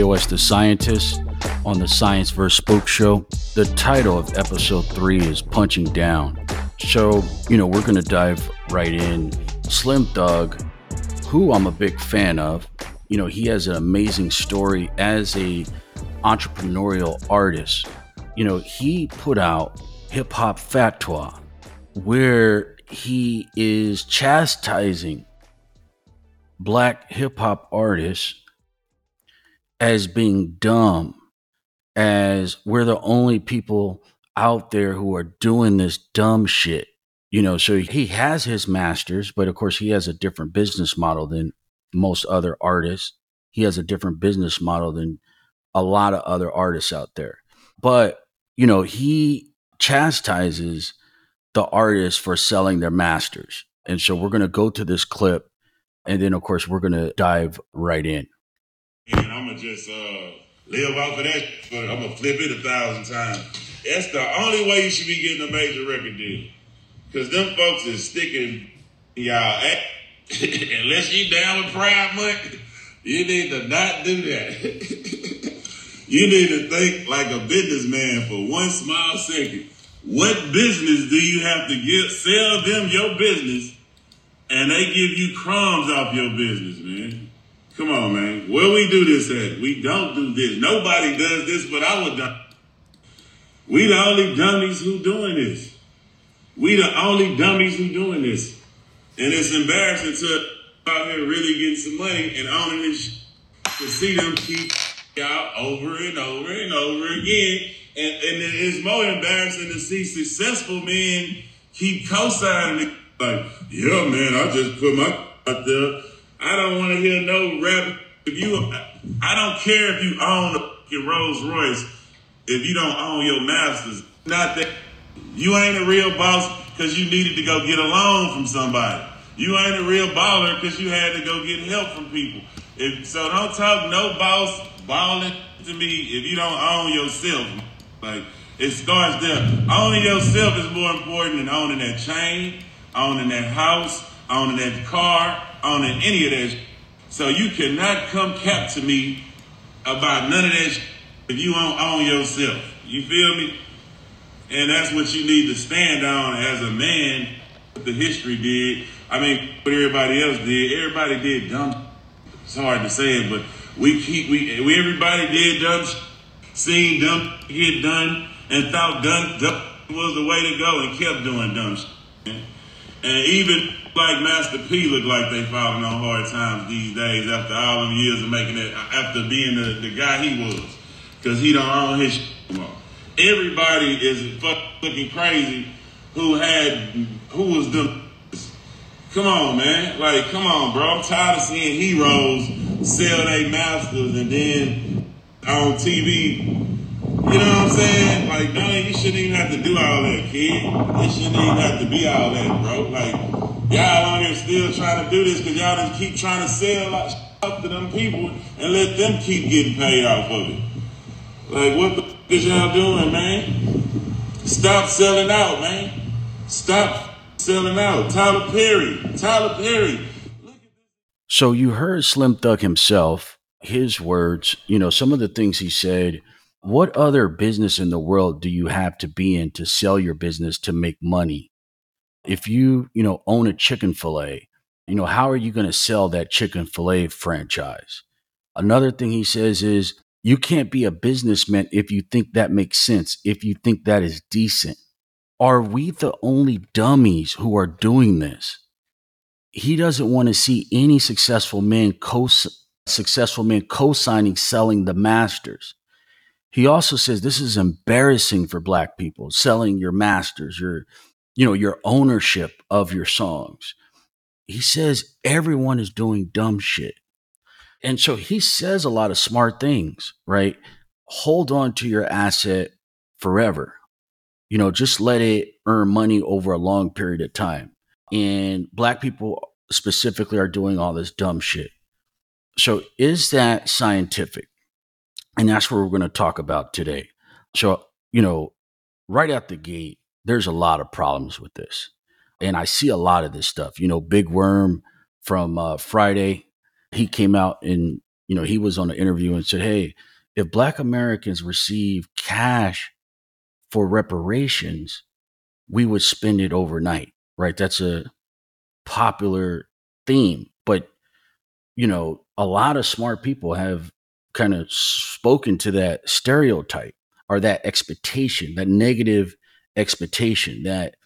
KOS the Scientist on the Science vs. Spook Show. The title of episode three is Punching Down. So, you know, we're going to dive right in. Slim Thug, who I'm a big fan of, you know, he has an amazing story as a entrepreneurial artist. You know, he put out Hip Hop Fatwa, where he is chastising black hip hop artists as being dumb, as we're the only people out there who are doing this dumb shit. You know, so he has his masters, but of course, he has a different business model than most other artists. He has a different business model than a lot of other artists out there. But, you know, he chastises the artists for selling their masters. And so we're going to go to this clip and then, of course, we're going to dive right in. And I'm to just uh, live off of that, but I'm to flip it a thousand times. That's the only way you should be getting a major record deal. Because them folks is sticking y'all at, unless you down with Pride Month, you need to not do that. you need to think like a businessman for one small second. What business do you have to get, sell them your business and they give you crumbs off your business, man? Come on, man. Where we do this at? We don't do this. Nobody does this but our dumb. We the only dummies who doing this. We the only dummies who doing this. And it's embarrassing to out here really getting some money and owning this to see them keep out over and over and over again. And, and it's more embarrassing to see successful men keep co-signing it. Like, yeah, man, I just put my out there. I don't want to hear no rap. If you, I don't care if you own a fucking Rolls Royce. If you don't own your masters, not that you ain't a real boss because you needed to go get a loan from somebody. You ain't a real baller because you had to go get help from people. If, so don't talk no boss balling to me if you don't own yourself. Like it starts there. Owning yourself is more important than owning that chain, owning that house, owning that car, owning any of that. So you cannot come cap to me about none of that if you don't own yourself. You feel me? And that's what you need to stand on as a man. What the history did. I mean, what everybody else did. Everybody did dumb. It's hard to say it, but we keep we, we everybody did dumb. Seen dumb get done and thought dumb, dumb was the way to go and kept doing dumb. And even like Master P look like they falling on hard times these days after all them years of making it, after being the, the guy he was. Because he don't own his anymore everybody is fucking crazy who had who was the come on man. Like come on bro. I'm tired of seeing heroes sell their masters and then on tv you know what i'm saying like no you shouldn't even have to do all that kid it shouldn't even have to be all that bro like y'all on here still trying to do this because y'all just keep trying to sell like stuff to them people and let them keep getting paid off of it like what the is y'all doing, man? Stop selling out, man. Stop selling out. Tyler Perry. Tyler Perry. So you heard Slim Thug himself, his words, you know, some of the things he said. What other business in the world do you have to be in to sell your business to make money? If you, you know, own a Chick-fil-A, you know, how are you going to sell that Chick-fil-A franchise? Another thing he says is you can't be a businessman if you think that makes sense, if you think that is decent. Are we the only dummies who are doing this? He doesn't want to see any successful men co successful men co-signing selling the masters. He also says this is embarrassing for black people selling your masters, your you know, your ownership of your songs. He says everyone is doing dumb shit. And so he says a lot of smart things, right? Hold on to your asset forever. You know, just let it earn money over a long period of time. And black people specifically are doing all this dumb shit. So is that scientific? And that's what we're going to talk about today. So, you know, right out the gate, there's a lot of problems with this. And I see a lot of this stuff. You know, Big Worm from uh, Friday, he came out and you know, he was on an interview and said, Hey, if black Americans receive cash for reparations, we would spend it overnight, right? That's a popular theme. But, you know, a lot of smart people have kind of spoken to that stereotype or that expectation, that negative expectation that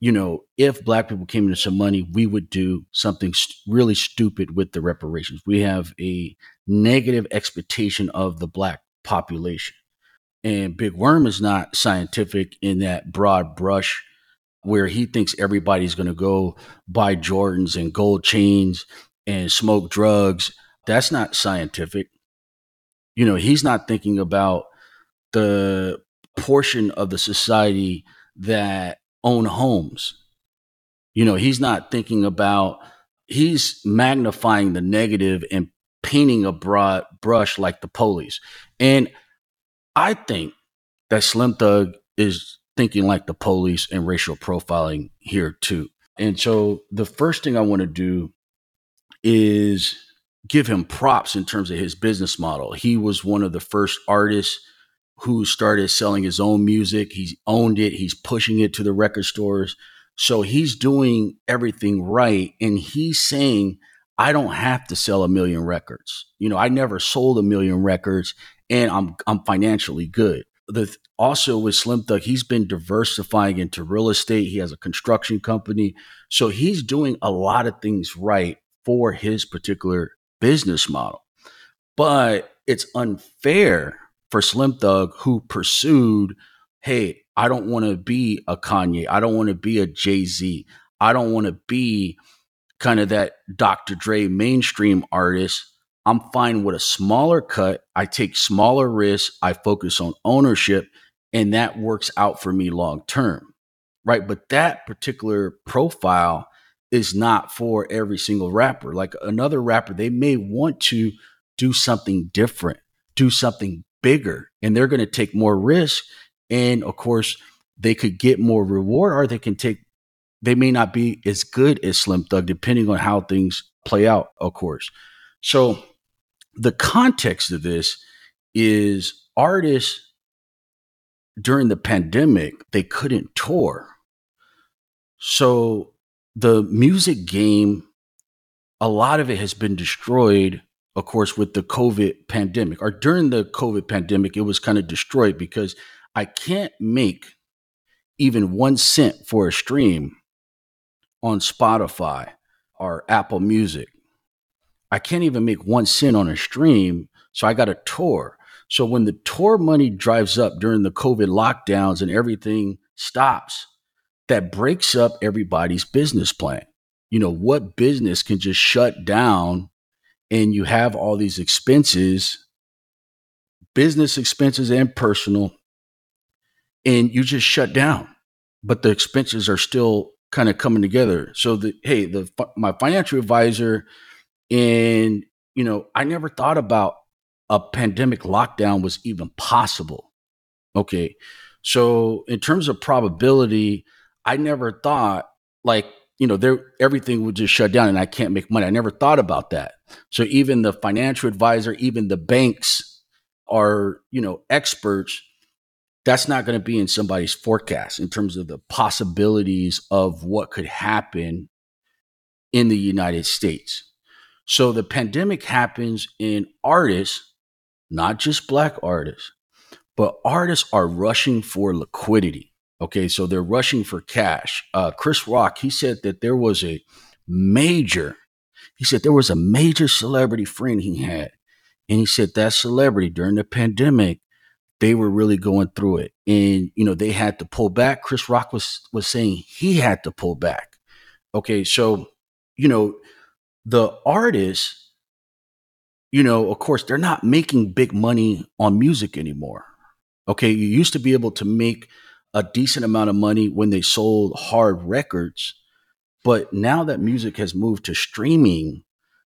you know, if black people came into some money, we would do something st- really stupid with the reparations. We have a negative expectation of the black population. And Big Worm is not scientific in that broad brush where he thinks everybody's going to go buy Jordans and gold chains and smoke drugs. That's not scientific. You know, he's not thinking about the portion of the society that own homes. You know, he's not thinking about, he's magnifying the negative and painting a broad brush like the police. And I think that Slim Thug is thinking like the police and racial profiling here too. And so the first thing I want to do is give him props in terms of his business model. He was one of the first artists who started selling his own music. He's owned it, he's pushing it to the record stores. So he's doing everything right. And he's saying, I don't have to sell a million records. You know, I never sold a million records and I'm I'm financially good. The also with Slim Thug, he's been diversifying into real estate. He has a construction company. So he's doing a lot of things right for his particular business model. But it's unfair for Slim Thug who pursued, hey, I don't want to be a Kanye. I don't want to be a Jay Z. I don't want to be kind of that Dr. Dre mainstream artist. I'm fine with a smaller cut. I take smaller risks. I focus on ownership, and that works out for me long term. Right. But that particular profile is not for every single rapper. Like another rapper, they may want to do something different, do something bigger and they're going to take more risk. And of course, they could get more reward or they can take, they may not be as good as Slim Thug, depending on how things play out, of course. So the context of this is artists during the pandemic, they couldn't tour. So the music game, a lot of it has been destroyed of course, with the COVID pandemic or during the COVID pandemic, it was kind of destroyed because I can't make even one cent for a stream on Spotify or Apple Music. I can't even make one cent on a stream. So I got a tour. So when the tour money drives up during the COVID lockdowns and everything stops, that breaks up everybody's business plan. You know, what business can just shut down and you have all these expenses, business expenses and personal, and you just shut down. But the expenses are still kind of coming together. So the hey, the my financial advisor and you know, I never thought about a pandemic lockdown was even possible. Okay. So in terms of probability, I never thought like you know, there everything would just shut down and I can't make money. I never thought about that. So even the financial advisor, even the banks are, you know, experts. That's not going to be in somebody's forecast in terms of the possibilities of what could happen in the United States. So the pandemic happens in artists, not just black artists, but artists are rushing for liquidity. Okay, so they're rushing for cash. Uh, Chris Rock, he said that there was a major, he said there was a major celebrity friend he had. And he said that celebrity during the pandemic, they were really going through it. And, you know, they had to pull back. Chris Rock was was saying he had to pull back. Okay, so, you know, the artists, you know, of course, they're not making big money on music anymore. Okay, you used to be able to make a decent amount of money when they sold hard records. But now that music has moved to streaming,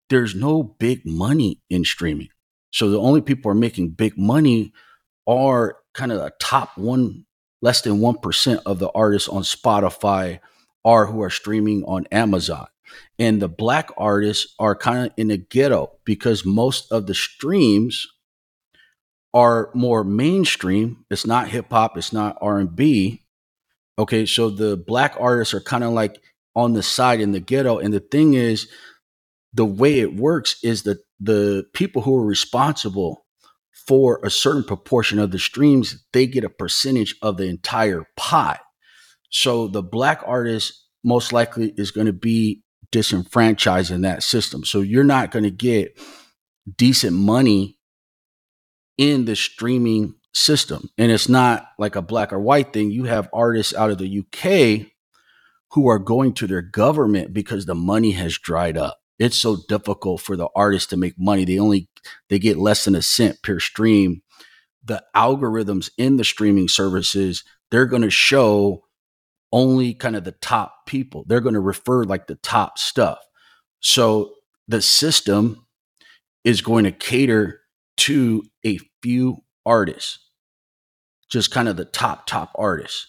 there's no big money in streaming. So the only people are making big money are kind of a top one, less than 1% of the artists on Spotify are who are streaming on Amazon. And the black artists are kind of in the ghetto because most of the streams are more mainstream. It's not hip hop, it's not R&B. Okay, so the black artists are kind of like on the side in the ghetto and the thing is the way it works is that the people who are responsible for a certain proportion of the streams, they get a percentage of the entire pot. So the black artist most likely is going to be disenfranchised in that system. So you're not going to get decent money in the streaming system. And it's not like a black or white thing. You have artists out of the UK who are going to their government because the money has dried up. It's so difficult for the artists to make money. They only they get less than a cent per stream. The algorithms in the streaming services, they're going to show only kind of the top people. They're going to refer like the top stuff. So the system is going to cater to a few artists, just kind of the top, top artists.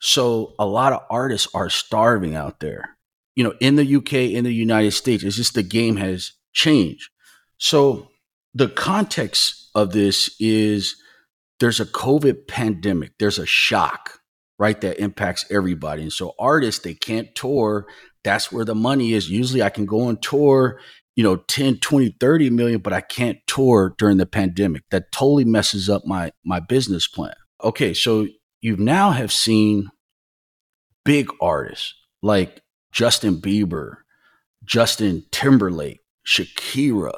So a lot of artists are starving out there. You know, in the UK, in the United States, it's just the game has changed. So the context of this is there's a COVID pandemic, there's a shock, right? That impacts everybody. And so artists, they can't tour. That's where the money is. Usually I can go on tour, you know, 10, 20, 30 million, but I can't tour during the pandemic. That totally messes up my my business plan. Okay, so you now have seen big artists like Justin Bieber, Justin Timberlake, Shakira.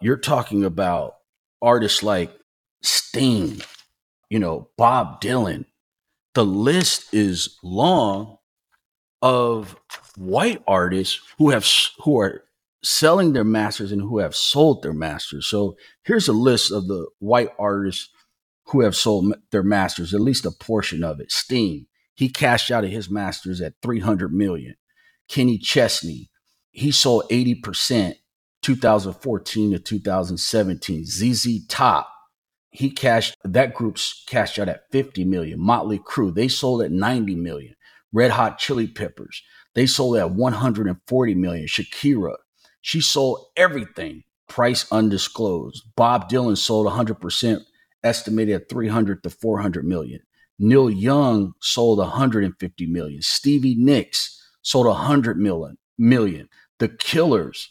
You're talking about artists like Sting, you know, Bob Dylan, the list is long of white artists who have who are selling their masters and who have sold their masters. So here's a list of the white artists who have sold their masters, at least a portion of it. Sting, he cashed out of his masters at 300 million. Kenny Chesney, he sold 80% 2014 to 2017. ZZ Top, he cashed that group's cashed out at 50 million. Motley Crue, they sold at 90 million. Red Hot Chili Peppers, they sold at 140 million. Shakira, she sold everything, price undisclosed. Bob Dylan sold 100%, estimated at 300 to 400 million. Neil Young sold 150 million. Stevie Nicks sold 100 million. million. The Killers,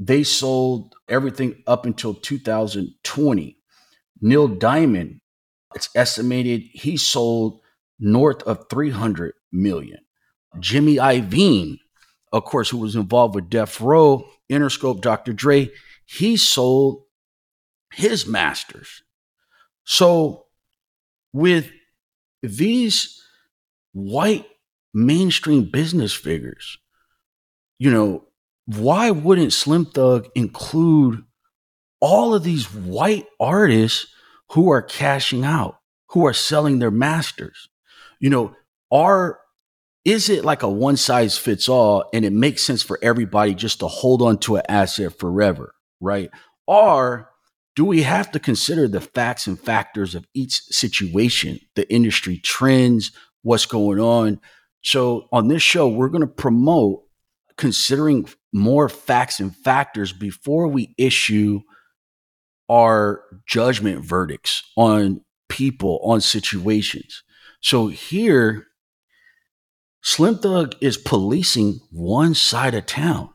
they sold everything up until 2020. Neil Diamond, it's estimated he sold north of 300 million. Jimmy Iovine, of course, who was involved with Death Row, Interscope, Dr. Dre, he sold his masters. So, with these white mainstream business figures, you know, why wouldn't Slim Thug include all of these white artists who are cashing out, who are selling their masters. You know, are is it like a one size fits all and it makes sense for everybody just to hold on to an asset forever, right? Or do we have to consider the facts and factors of each situation, the industry trends, what's going on? So on this show, we're going to promote considering more facts and factors before we issue our judgment verdicts on people, on situations. So here, Slim Thug is policing one side of town.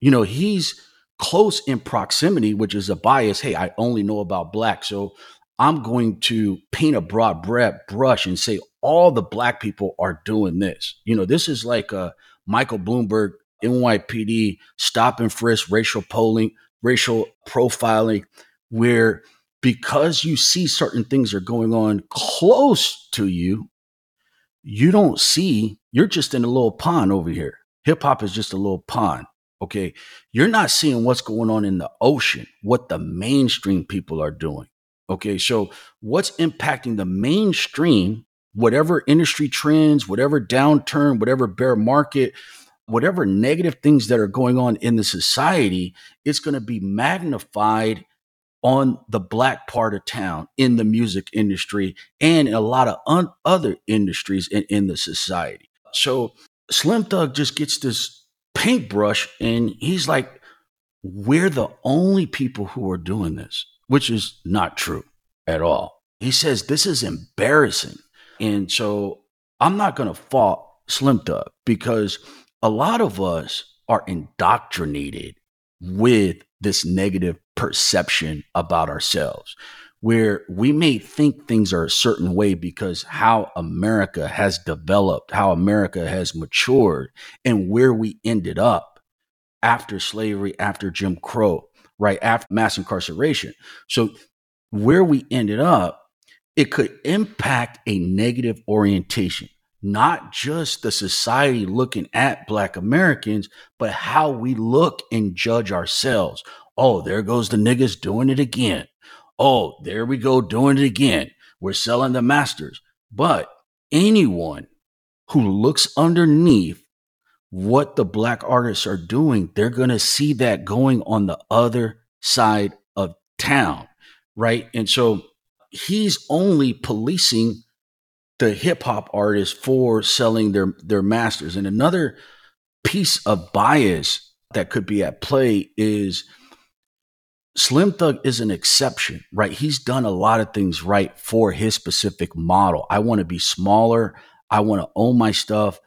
You know, he's close in proximity, which is a bias. Hey, I only know about black. So I'm going to paint a broad brush and say all the black people are doing this. You know, this is like a Michael Bloomberg, NYPD, stop and frisk, racial polling, racial profiling, where because you see certain things are going on close to you, you don't see, you're just in a little pond over here. Hip hop is just a little pond. Okay. You're not seeing what's going on in the ocean, what the mainstream people are doing. Okay. So, what's impacting the mainstream, whatever industry trends, whatever downturn, whatever bear market, whatever negative things that are going on in the society, it's going to be magnified on the black part of town in the music industry and in a lot of un- other industries in, in the society. So Slim Thug just gets this paintbrush and he's like, we're the only people who are doing this, which is not true at all. He says this is embarrassing. And so I'm not going to fault Slim Thug because a lot of us are indoctrinated with this negative perception about ourselves where we may think things are a certain way because how America has developed, how America has matured, and where we ended up after slavery, after Jim Crow, right? After mass incarceration. So, where we ended up, it could impact a negative orientation, not just the society looking at Black Americans, but how we look and judge ourselves. Oh, there goes the niggas doing it again oh, there we go, doing it again. We're selling the masters. But anyone who looks underneath what the black artists are doing, they're going to see that going on the other side of town, right? And so he's only policing the hip hop artists for selling their their masters. And another piece of bias that could be at play is Slim Thug is an exception, right? He's done a lot of things right for his specific model. I want to be smaller. I want to own my stuff.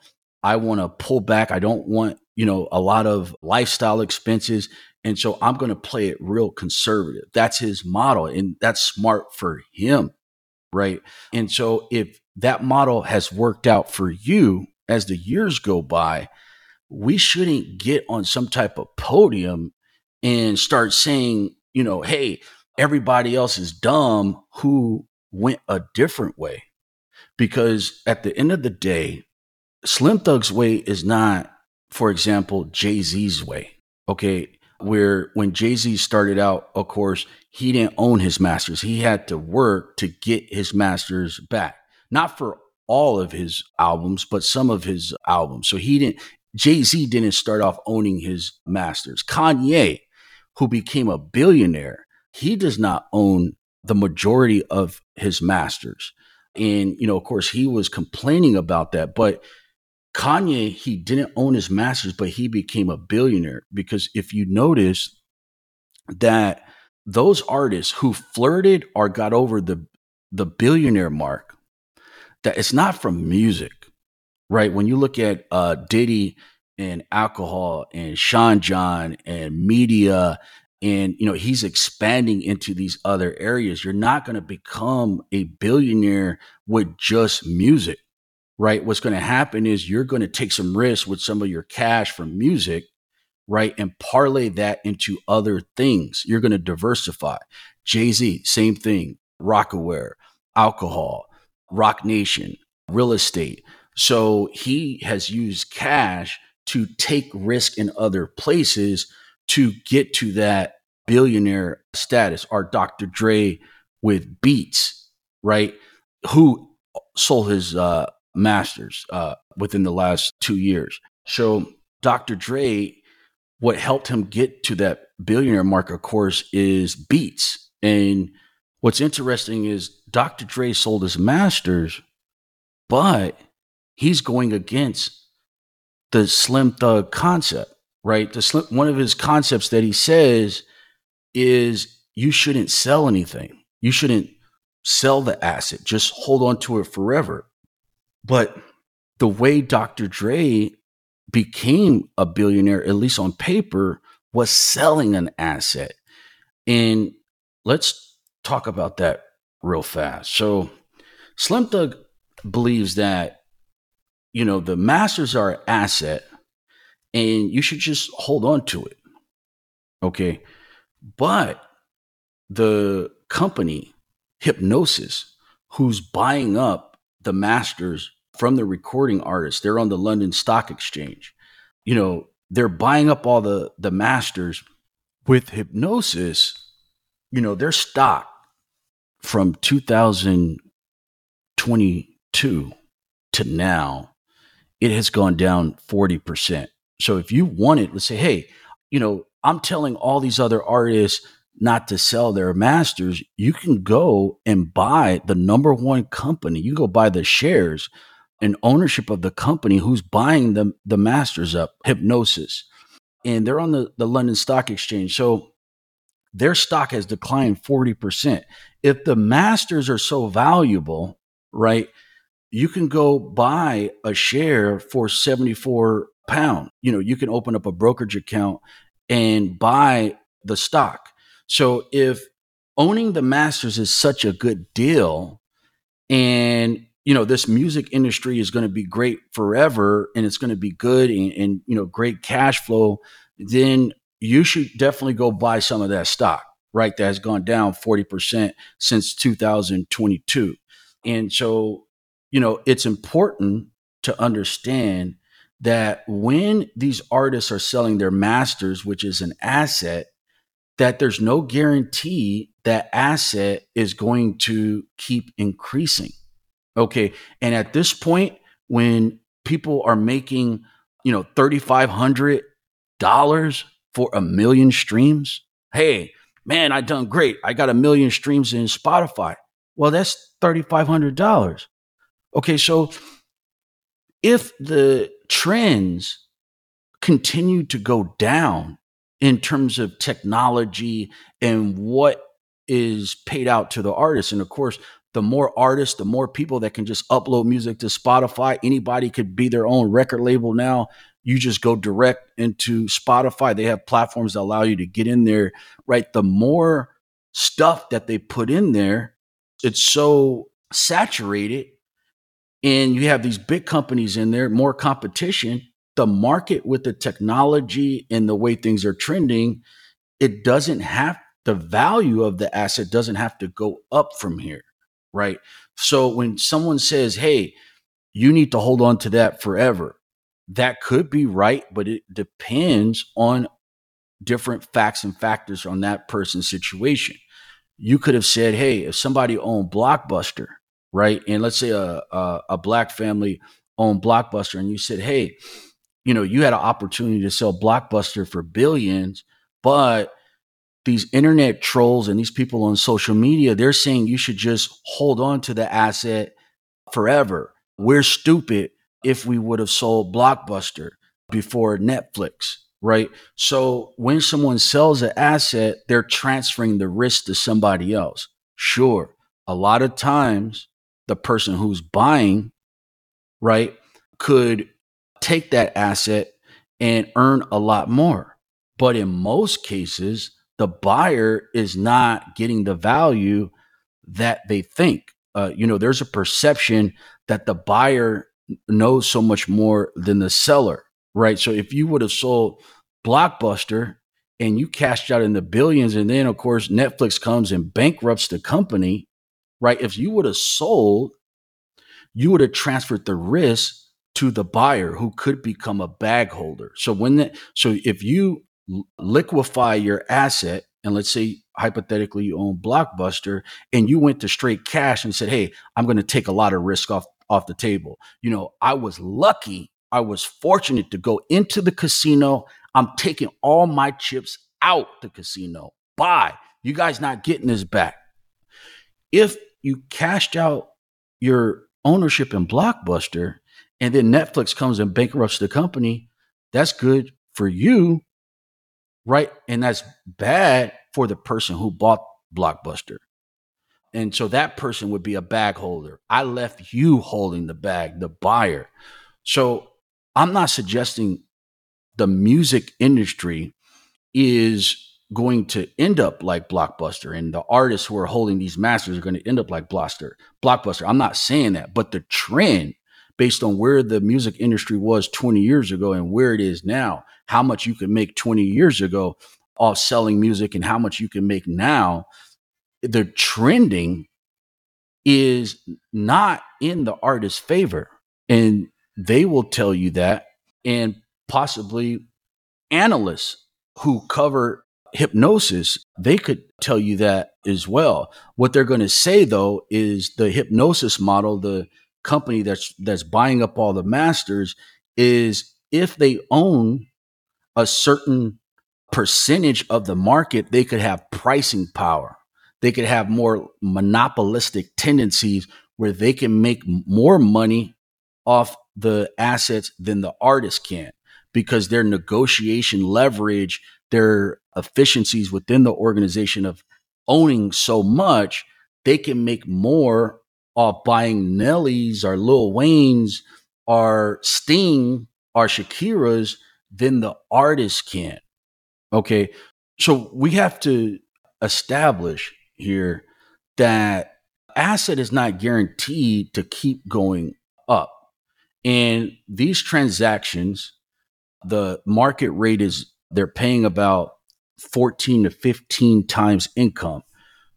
I want to pull back. I don't want, you know, a lot of lifestyle expenses. And so I'm going to play it real conservative. That's his model. And that's smart for him, right? And so if that model has worked out for you as the years go by, we shouldn't get on some type of podium and start saying, you know, hey, everybody else is dumb who went a different way. Because at the end of the day, Slim Thug's way is not, for example, Jay Z's way. Okay. Where when Jay Z started out, of course, he didn't own his masters. He had to work to get his masters back. Not for all of his albums, but some of his albums. So he didn't, Jay Z didn't start off owning his masters. Kanye who became a billionaire, he does not own the majority of his masters. And, you know, of course, he was complaining about that. But Kanye, he didn't own his masters, but he became a billionaire because if you notice that those artists who flirted or got over the the billionaire mark, that it's not from music, right? When you look at uh, Diddy and alcohol and Sean John and media and you know he's expanding into these other areas you're not going to become a billionaire with just music right? What's going to happen is you're going to take some risks with some of your cash from music right? And parlay that into other things. You're going to diversify. Jay-z same thing. Rocawear alcohol roc nation real estate so he has used cash to take risk in other places to get to that billionaire status or Dr. Dre with Beats, right? Who sold his uh, masters uh, within the last two years. So Dr. Dre, what helped him get to that billionaire mark, of course, is Beats. And what's interesting is Dr. Dre sold his masters, but he's going against the Slim Thug concept, right? The slim, one of his concepts that he says is you shouldn't sell anything. You shouldn't sell the asset. Just hold on to it forever. But the way Dr. Dre became a billionaire, at least on paper, was selling an asset. And let's talk about that real fast. So, Slim Thug believes that you know, the masters are an asset and you should just hold on to it. Okay. But the company, Hipgnosis, who's buying up the masters from the recording artists, they're on the London Stock Exchange. You know, they're buying up all the, the masters with Hipgnosis, You know, their stock from 2022 to now it has gone down 40%. So if you want it, let's say, hey, you know, I'm telling all these other artists not to sell their masters, you can go and buy the number one company. You go buy the shares and ownership of the company who's buying the, the masters up, Hipgnosis. And they're on the, the London Stock Exchange. So their stock has declined 40%. If the masters are so valuable, right, you can go buy a share for 74 pound. You know, you can open up a brokerage account and buy the stock. So if owning the masters is such a good deal and you know this music industry is going to be great forever and it's going to be good and, and, you know great cash flow then you should definitely go buy some of that stock right that has gone down 40% since 2022 and so you know it's important to understand that when these artists are selling their masters which is an asset that there's no guarantee that asset is going to keep increasing. Okay. And at this point, when people are making, you know, $3,500 for a million streams, hey, man, I done great. I got a million streams in Spotify. Well, that's $3,500. Okay. So if the trends continue to go down in terms of technology and what is paid out to the artists. And of course, the more artists, the more people that can just upload music to Spotify. Anybody could be their own record label now. You just go direct into Spotify. They have platforms that allow you to get in there, right? The more stuff that they put in there, it's so saturated. And you have these big companies in there, more competition the market with the technology and the way things are trending, it doesn't have the value of the asset doesn't have to go up from here, right? So when someone says, "Hey, you need to hold on to that forever," that could be right, but it depends on different facts and factors on that person's situation. You could have said, "Hey, if somebody owned Blockbuster, right, and let's say a a, a black family owned Blockbuster, and you said, "Hey," you know, you had an opportunity to sell Blockbuster for billions, but these internet trolls and these people on social media, they're saying you should just hold on to the asset forever. We're stupid if we would have sold Blockbuster before Netflix, right? So when someone sells an asset, they're transferring the risk to somebody else. Sure, a lot of times the person who's buying, right, could take that asset and earn a lot more. But in most cases, the buyer is not getting the value that they think. Uh, you know, there's a perception that the buyer knows so much more than the seller, right? So if you would have sold Blockbuster and you cashed out in the billions, and then of course Netflix comes and bankrupts the company, right? If you would have sold, you would have transferred the risk to the buyer who could become a bag holder. So when that, so if you liquefy your asset and let's say hypothetically you own Blockbuster and you went to straight cash and said, "Hey, I'm going to take a lot of risk off off the table." You know, I was lucky, I was fortunate to go into the casino. I'm taking all my chips out the casino. Bye. You guys not getting this back. If you cashed out your ownership in Blockbuster, and then Netflix comes and bankrupts the company, that's good for you, right? And that's bad for the person who bought Blockbuster. And so that person would be a bag holder. I left you holding the bag, the buyer. So I'm not suggesting the music industry is going to end up like Blockbuster and the artists who are holding these masters are going to end up like Blockbuster. Blockbuster. I'm not saying that, but the trend based on where the music industry was 20 years ago and where it is now, how much you could make 20 years ago off selling music and how much you can make now, the trending is not in the artist's favor. And they will tell you that. And possibly analysts who cover Hipgnosis, they could tell you that as well. What they're going to say though is the Hipgnosis model, the company that's that's buying up all the masters is if they own a certain percentage of the market, they could have pricing power. They could have more monopolistic tendencies where they can make more money off the assets than the artist can because their negotiation leverage, their efficiencies within the organization of owning so much, they can make more off buying Nelly's or Lil Wayne's or Sting or Shakira's than the artist can. Okay. So we have to establish here that asset is not guaranteed to keep going up. And these transactions, the market rate is they're paying about 14 to 15 times income.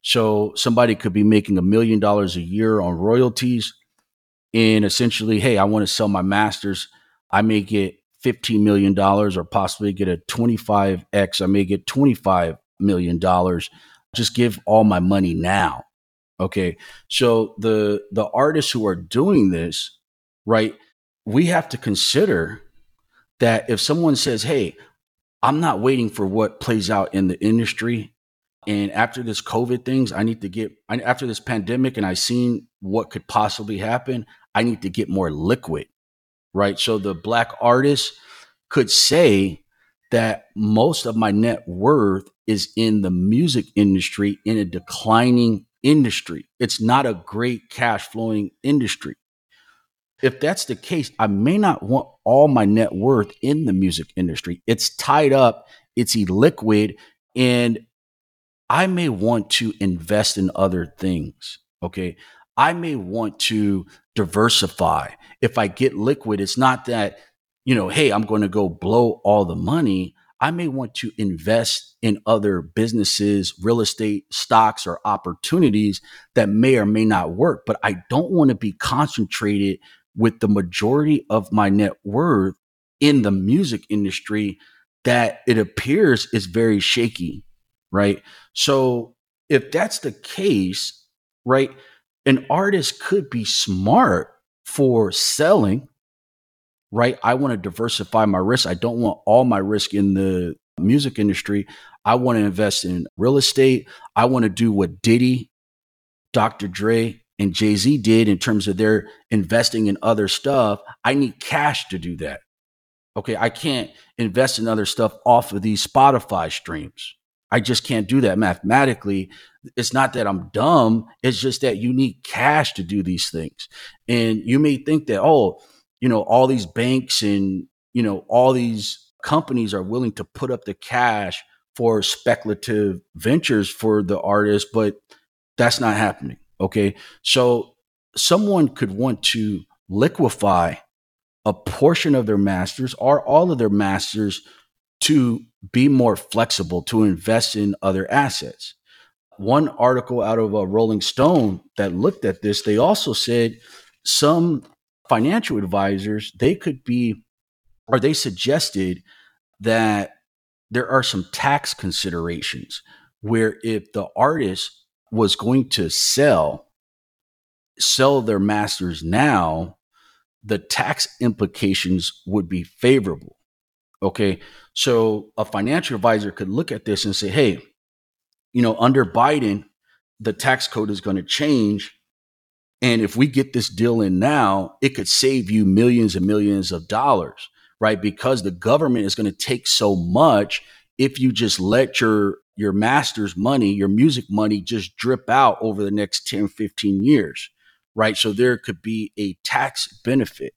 So somebody could be making a million dollars a year on royalties and essentially, hey, I want to sell my masters. I may get $15 million or possibly get a 25x. I may get $25 million. Just give all my money now. Okay. So the the artists who are doing this, right, we have to consider that if someone says, Hey, I'm not waiting for what plays out in the industry. And after this COVID things, I need to get after this pandemic and I seen what could possibly happen, I need to get more liquid. Right. So the black artist could say that most of my net worth is in the music industry in a declining industry. It's not a great cash flowing industry. If that's the case, I may not want all my net worth in the music industry. It's tied up, it's illiquid, and I may want to invest in other things. Okay. I may want to diversify. If I get liquid, it's not that, you know, hey, I'm going to go blow all the money. I may want to invest in other businesses, real estate, stocks, or opportunities that may or may not work. But I don't want to be concentrated with the majority of my net worth in the music industry that it appears is very shaky, right? So if that's the case, right, an artist could be smart for selling right? I want to diversify my risk. I don't want all my risk in the music industry. I want to invest in real estate. I want to do what Diddy, Dr. Dre, and Jay Z did in terms of their investing in other stuff. I need cash to do that. Okay. I can't invest in other stuff off of these Spotify streams. I just can't do that mathematically. It's not that I'm dumb. It's just that you need cash to do these things. And you may think that, oh, you know, all these banks and, you know, all these companies are willing to put up the cash for speculative ventures for the artist, but that's not happening. Okay. So someone could want to liquefy a portion of their masters or all of their masters to be more flexible, to invest in other assets. One article out of a Rolling Stone that looked at this, they also said some financial advisors, they could be, or they suggested that there are some tax considerations where if the artist was going to sell, sell their masters now, the tax implications would be favorable. Okay. So a financial advisor could look at this and say, hey, you know, under Biden, the tax code is going to change and if we get this deal in now, it could save you millions and millions of dollars, right? Because the government is going to take so much if you just let your your master's money, your music money just drip out over the next 10, 15 years, right? So there could be a tax benefit.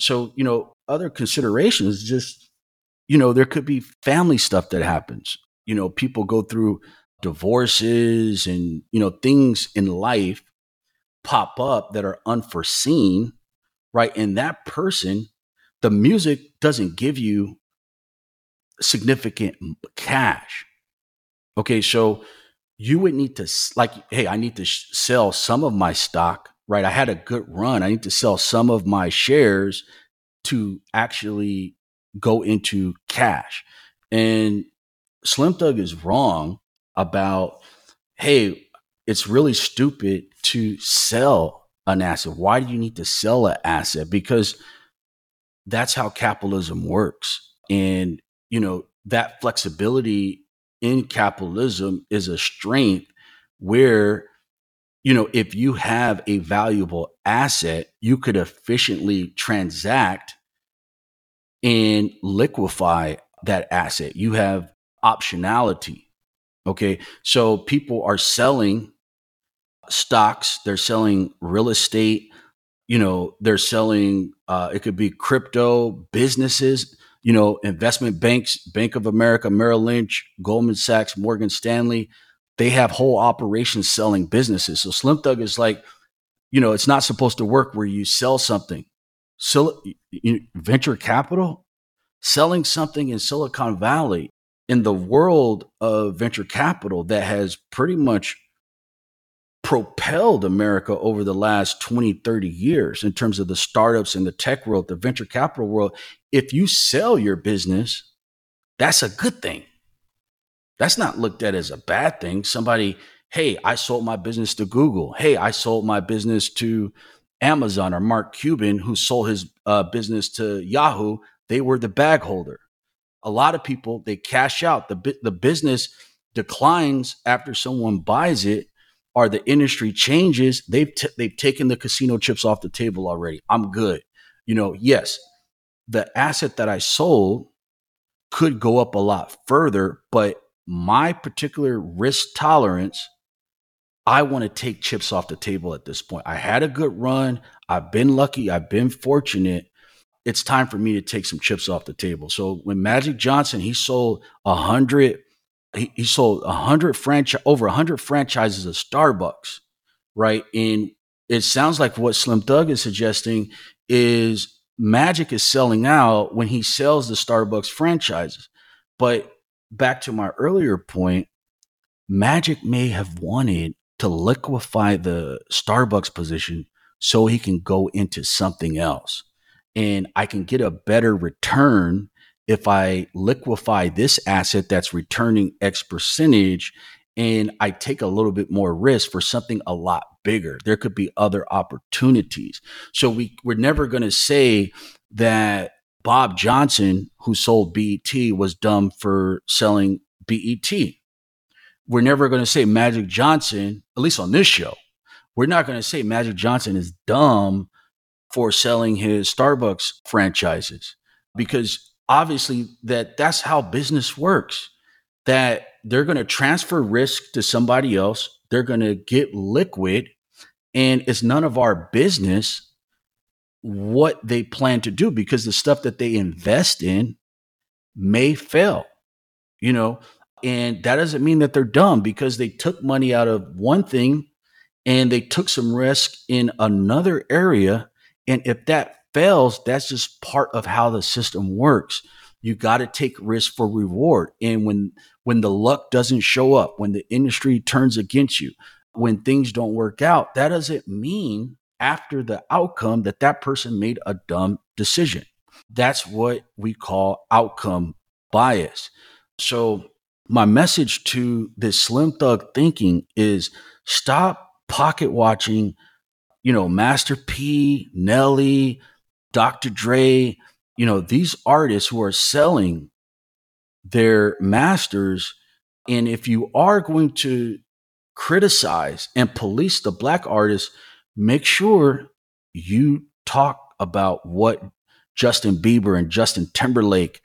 So, you know, other considerations just, you know, there could be family stuff that happens. You know, people go through divorces and, you know, things in life pop up that are unforeseen, right? And that person, the music doesn't give you significant cash. Okay, so you would need to like, hey, I need to sh- sell some of my stock, right? I had a good run. I need to sell some of my shares to actually go into cash. And Slim Thug is wrong about, hey, it's really stupid to sell an asset. Why do you need to sell an asset? Because that's how capitalism works. And, you know, that flexibility in capitalism is a strength where, you know, if you have a valuable asset, you could efficiently transact and liquefy that asset. You have optionality. Okay. So people are selling stocks, they're selling real estate, you know, they're selling, uh, it could be crypto businesses, you know, investment banks, Bank of America, Merrill Lynch, Goldman Sachs, Morgan Stanley they have whole operations selling businesses. So Slim Thug is like, you know, it's not supposed to work where you sell something. So venture capital, selling something in Silicon Valley in the world of venture capital that has pretty much propelled America over the last 20, 30 years in terms of the startups in the tech world, the venture capital world. If you sell your business, that's a good thing. That's not looked at as a bad thing. Somebody, hey, I sold my business to Google. Hey, I sold my business to Amazon or Mark Cuban, who sold his uh, business to Yahoo. They were the bag holder. A lot of people they cash out. the The business declines after someone buys it, or the industry changes. They've t- they've taken the casino chips off the table already. I'm good. You know, yes, the asset that I sold could go up a lot further, but my particular risk tolerance, I want to take chips off the table at this point. I had a good run. I've been lucky. I've been fortunate. It's time for me to take some chips off the table. So when Magic Johnson, he sold a hundred, he, he sold a hundred franchise over a hundred franchises of Starbucks, right? And it sounds like what Slim Thug is suggesting is Magic is selling out when he sells the Starbucks franchises. But back to my earlier point, Magic may have wanted to liquefy the Starbucks position so he can go into something else. And I can get a better return if I liquefy this asset that's returning X percentage and I take a little bit more risk for something a lot bigger. There could be other opportunities. So we, we're never going to say that Bob Johnson, who sold BET, was dumb for selling BET. We're never going to say Magic Johnson, at least on this show, we're not going to say Magic Johnson is dumb for selling his Starbucks franchises because obviously that that's how business works that they're going to transfer risk to somebody else they're going to get liquid and it's none of our business what they plan to do because the stuff that they invest in may fail, you know, and that doesn't mean that they're dumb because they took money out of one thing and they took some risk in another area. And if that fails, that's just part of how the system works. You got to take risk for reward. And when when the luck doesn't show up, when the industry turns against you, when things don't work out, that doesn't mean after the outcome that that person made a dumb decision. That's what we call outcome bias. So, my message to this slim thug thinking is stop pocket watching, you know, Master P, Nelly, Dr. Dre, you know, these artists who are selling their masters. And if you are going to criticize and police the black artists, make sure you talk about what Justin Bieber and Justin Timberlake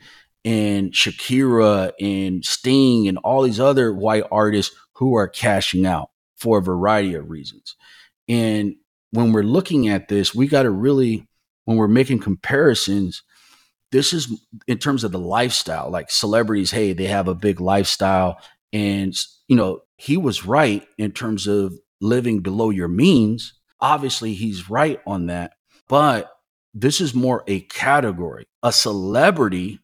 and Shakira and Sting and all these other white artists who are cashing out for a variety of reasons. And when we're looking at this, we got to really, when we're making comparisons, this is in terms of the lifestyle, like celebrities, hey, they have a big lifestyle. And, you know, he was right in terms of living below your means Obviously, he's right on that. But this is more a category. A celebrity,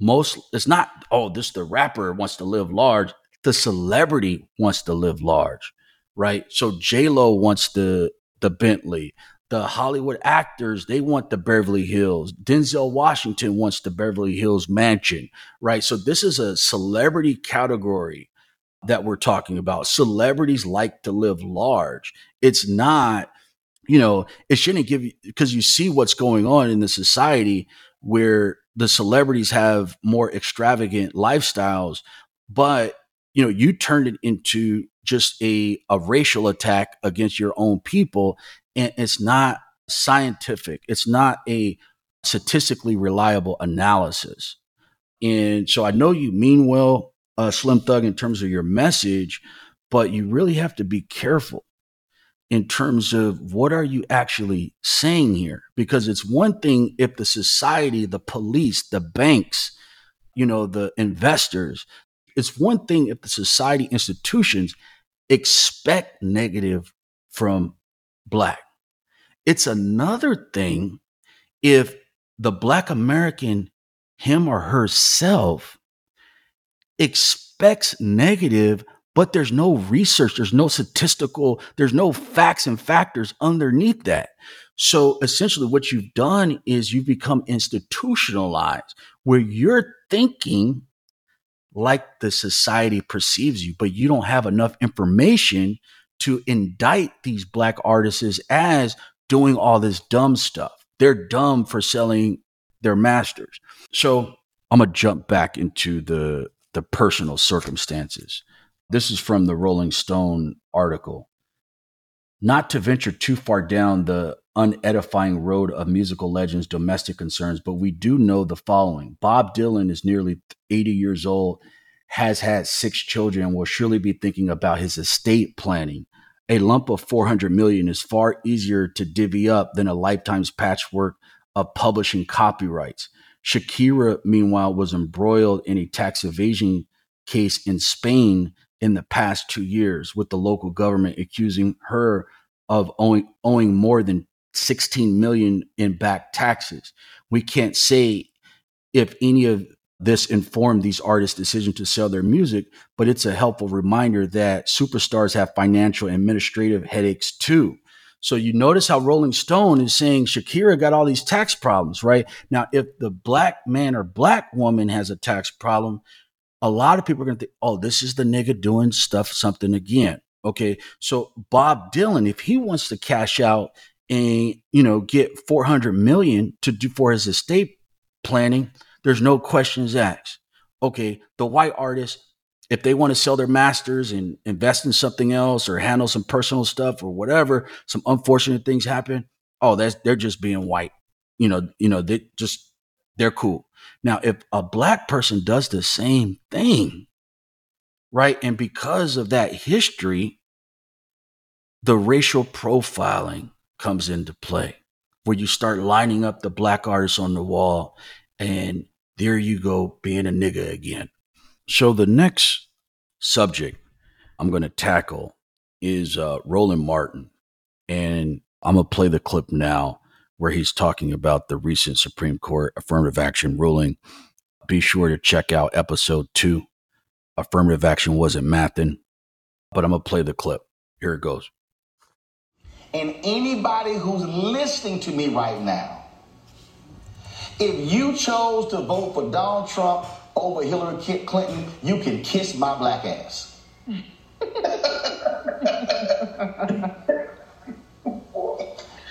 most, it's not, oh, this the rapper wants to live large. The celebrity wants to live large, right? So J Lo wants the the Bentley. The Hollywood actors, they want the Beverly Hills. Denzel Washington wants the Beverly Hills mansion, right? So this is a celebrity category that we're talking about. Celebrities like to live large. It's not, you know, it shouldn't give you because you see what's going on in the society where the celebrities have more extravagant lifestyles, but you know, you turned it into just a, a racial attack against your own people. And it's not scientific. It's not a statistically reliable analysis. And so I know you mean well, uh, Slim Thug, in terms of your message, but you really have to be careful in terms of what are you actually saying here because it's one thing if the society the police the banks you know the investors it's one thing if the society institutions expect negative from black it's another thing if the black american him or herself expects negative but there's no research, there's no statistical, there's no facts and factors underneath that. So essentially, what you've done is you've become institutionalized where you're thinking like the society perceives you, but you don't have enough information to indict these black artists as doing all this dumb stuff. They're dumb for selling their masters. So I'm gonna jump back into the the personal circumstances. This is from the Rolling Stone article. Not to venture too far down the unedifying road of musical legends' domestic concerns, but we do know the following Bob Dylan is nearly 80 years old, has had six children, will surely be thinking about his estate planning. A lump of 400 million is far easier to divvy up than a lifetime's patchwork of publishing copyrights. Shakira, meanwhile, was embroiled in a tax evasion case in Spain in the past two years, with the local government accusing her of owing, owing more than 16 million in back taxes. We can't say if any of this informed these artists' decision to sell their music, but it's a helpful reminder that superstars have financial and administrative headaches too. So you notice how Rolling Stone is saying Shakira got all these tax problems, right? Now, if the black man or black woman has a tax problem, a lot of people are going to think, oh, this is the nigga doing stuff, something again. Okay. So Bob Dylan, if he wants to cash out and, you know, get 400 million to do for his estate planning, there's no questions asked. Okay. The white artist, if they want to sell their masters and invest in something else or handle some personal stuff or whatever, some unfortunate things happen. Oh, that's, they're just being white. You know, you know, they just, they're cool. Now, if a black person does the same thing, right, and because of that history, the racial profiling comes into play where you start lining up the black artists on the wall and there you go being a nigga again. So the next subject I'm going to tackle is uh, Roland Martin. And I'm going to play the clip now where he's talking about the recent Supreme Court affirmative action ruling. Be sure to check out episode two. Affirmative action wasn't mathing, but I'm going to play the clip. Here it goes. And anybody who's listening to me right now, if you chose to vote for Donald Trump over Hillary Clinton, you can kiss my black ass.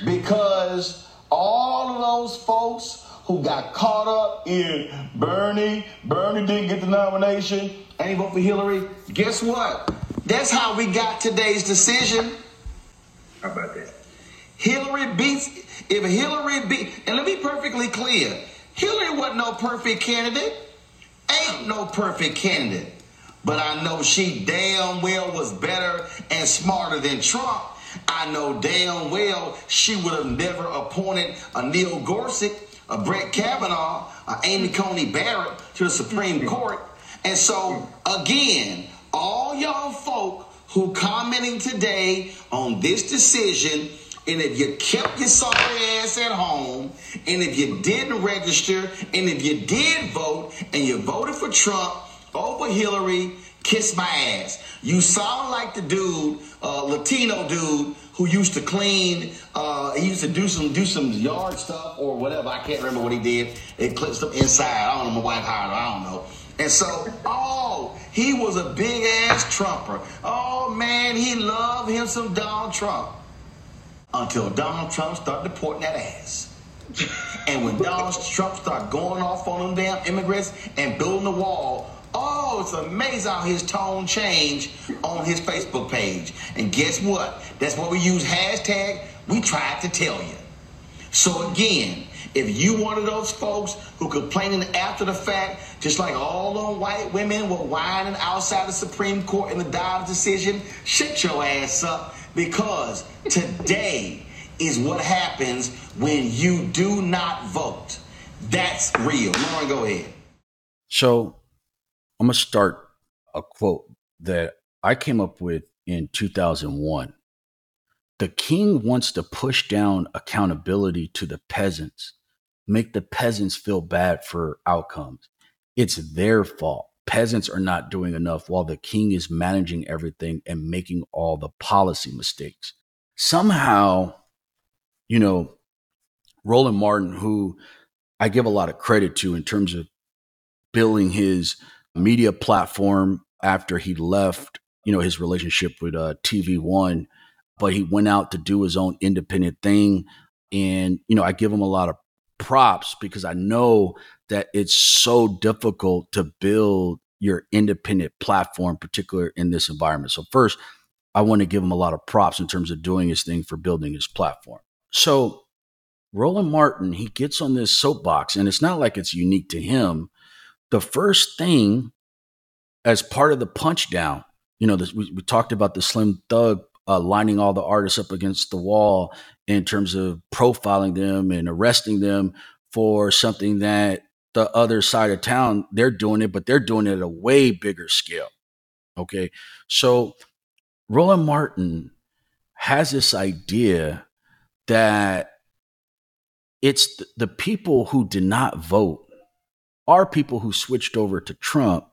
because all of those folks who got caught up in Bernie, Bernie didn't get the nomination, and he voted for Hillary. Guess what? That's how we got today's decision. How about that? Hillary beats, if Hillary be, and let me be perfectly clear, Hillary wasn't no perfect candidate, ain't no perfect candidate. But I know she damn well was better and smarter than Trump I know damn well she would have never appointed a Neil Gorsuch, a Brett Kavanaugh, a Amy Coney Barrett to the Supreme mm-hmm. Court. And so, again, all y'all folk who commenting today on this decision, and if you kept your sorry ass at home, and if you didn't register, and if you did vote, and you voted for Trump over Hillary, kiss my ass. You sound like the dude, uh, Latino dude, who used to clean. Uh, he used to do some do some yard stuff or whatever. I can't remember what he did. It clipped some inside. I don't know. My wife hired him. I don't know. And so, oh, he was a big ass Trumper. Oh man, he loved him some Donald Trump. Until Donald Trump started deporting that ass. And when Donald Trump started going off on them damn immigrants and building the wall, oh, it's amazing how his tone changed on his Facebook page. And guess what? That's what we use hashtag we tried to tell you. So again, if you one of those folks who complaining after the fact, just like all the white women were whining outside the Supreme Court in the Dobbs decision, shut your ass up because today is what happens when you do not vote. That's real. Lauren, go ahead. So I'm going to start a quote that I came up with in 2001. The king wants to push down accountability to the peasants, make the peasants feel bad for outcomes. It's their fault. Peasants are not doing enough while the king is managing everything and making all the policy mistakes. Somehow, you know, Roland Martin, who I give a lot of credit to in terms of building his media platform after he left, you know, his relationship with uh, TV One, but he went out to do his own independent thing. And, you know, I give him a lot of props because I know that it's so difficult to build your independent platform, particularly in this environment. So, first, I want to give him a lot of props in terms of doing his thing for building his platform. So, Roland Martin, he gets on this soapbox, and it's not like it's unique to him the first thing as part of the punch down, you know, this, we, we talked about the Slim Thug uh, lining all the artists up against the wall in terms of profiling them and arresting them for something that the other side of town they're doing it, but they're doing it at a way bigger scale. Okay, so Roland Martin has this idea that it's the people who did not vote are people who switched over to Trump,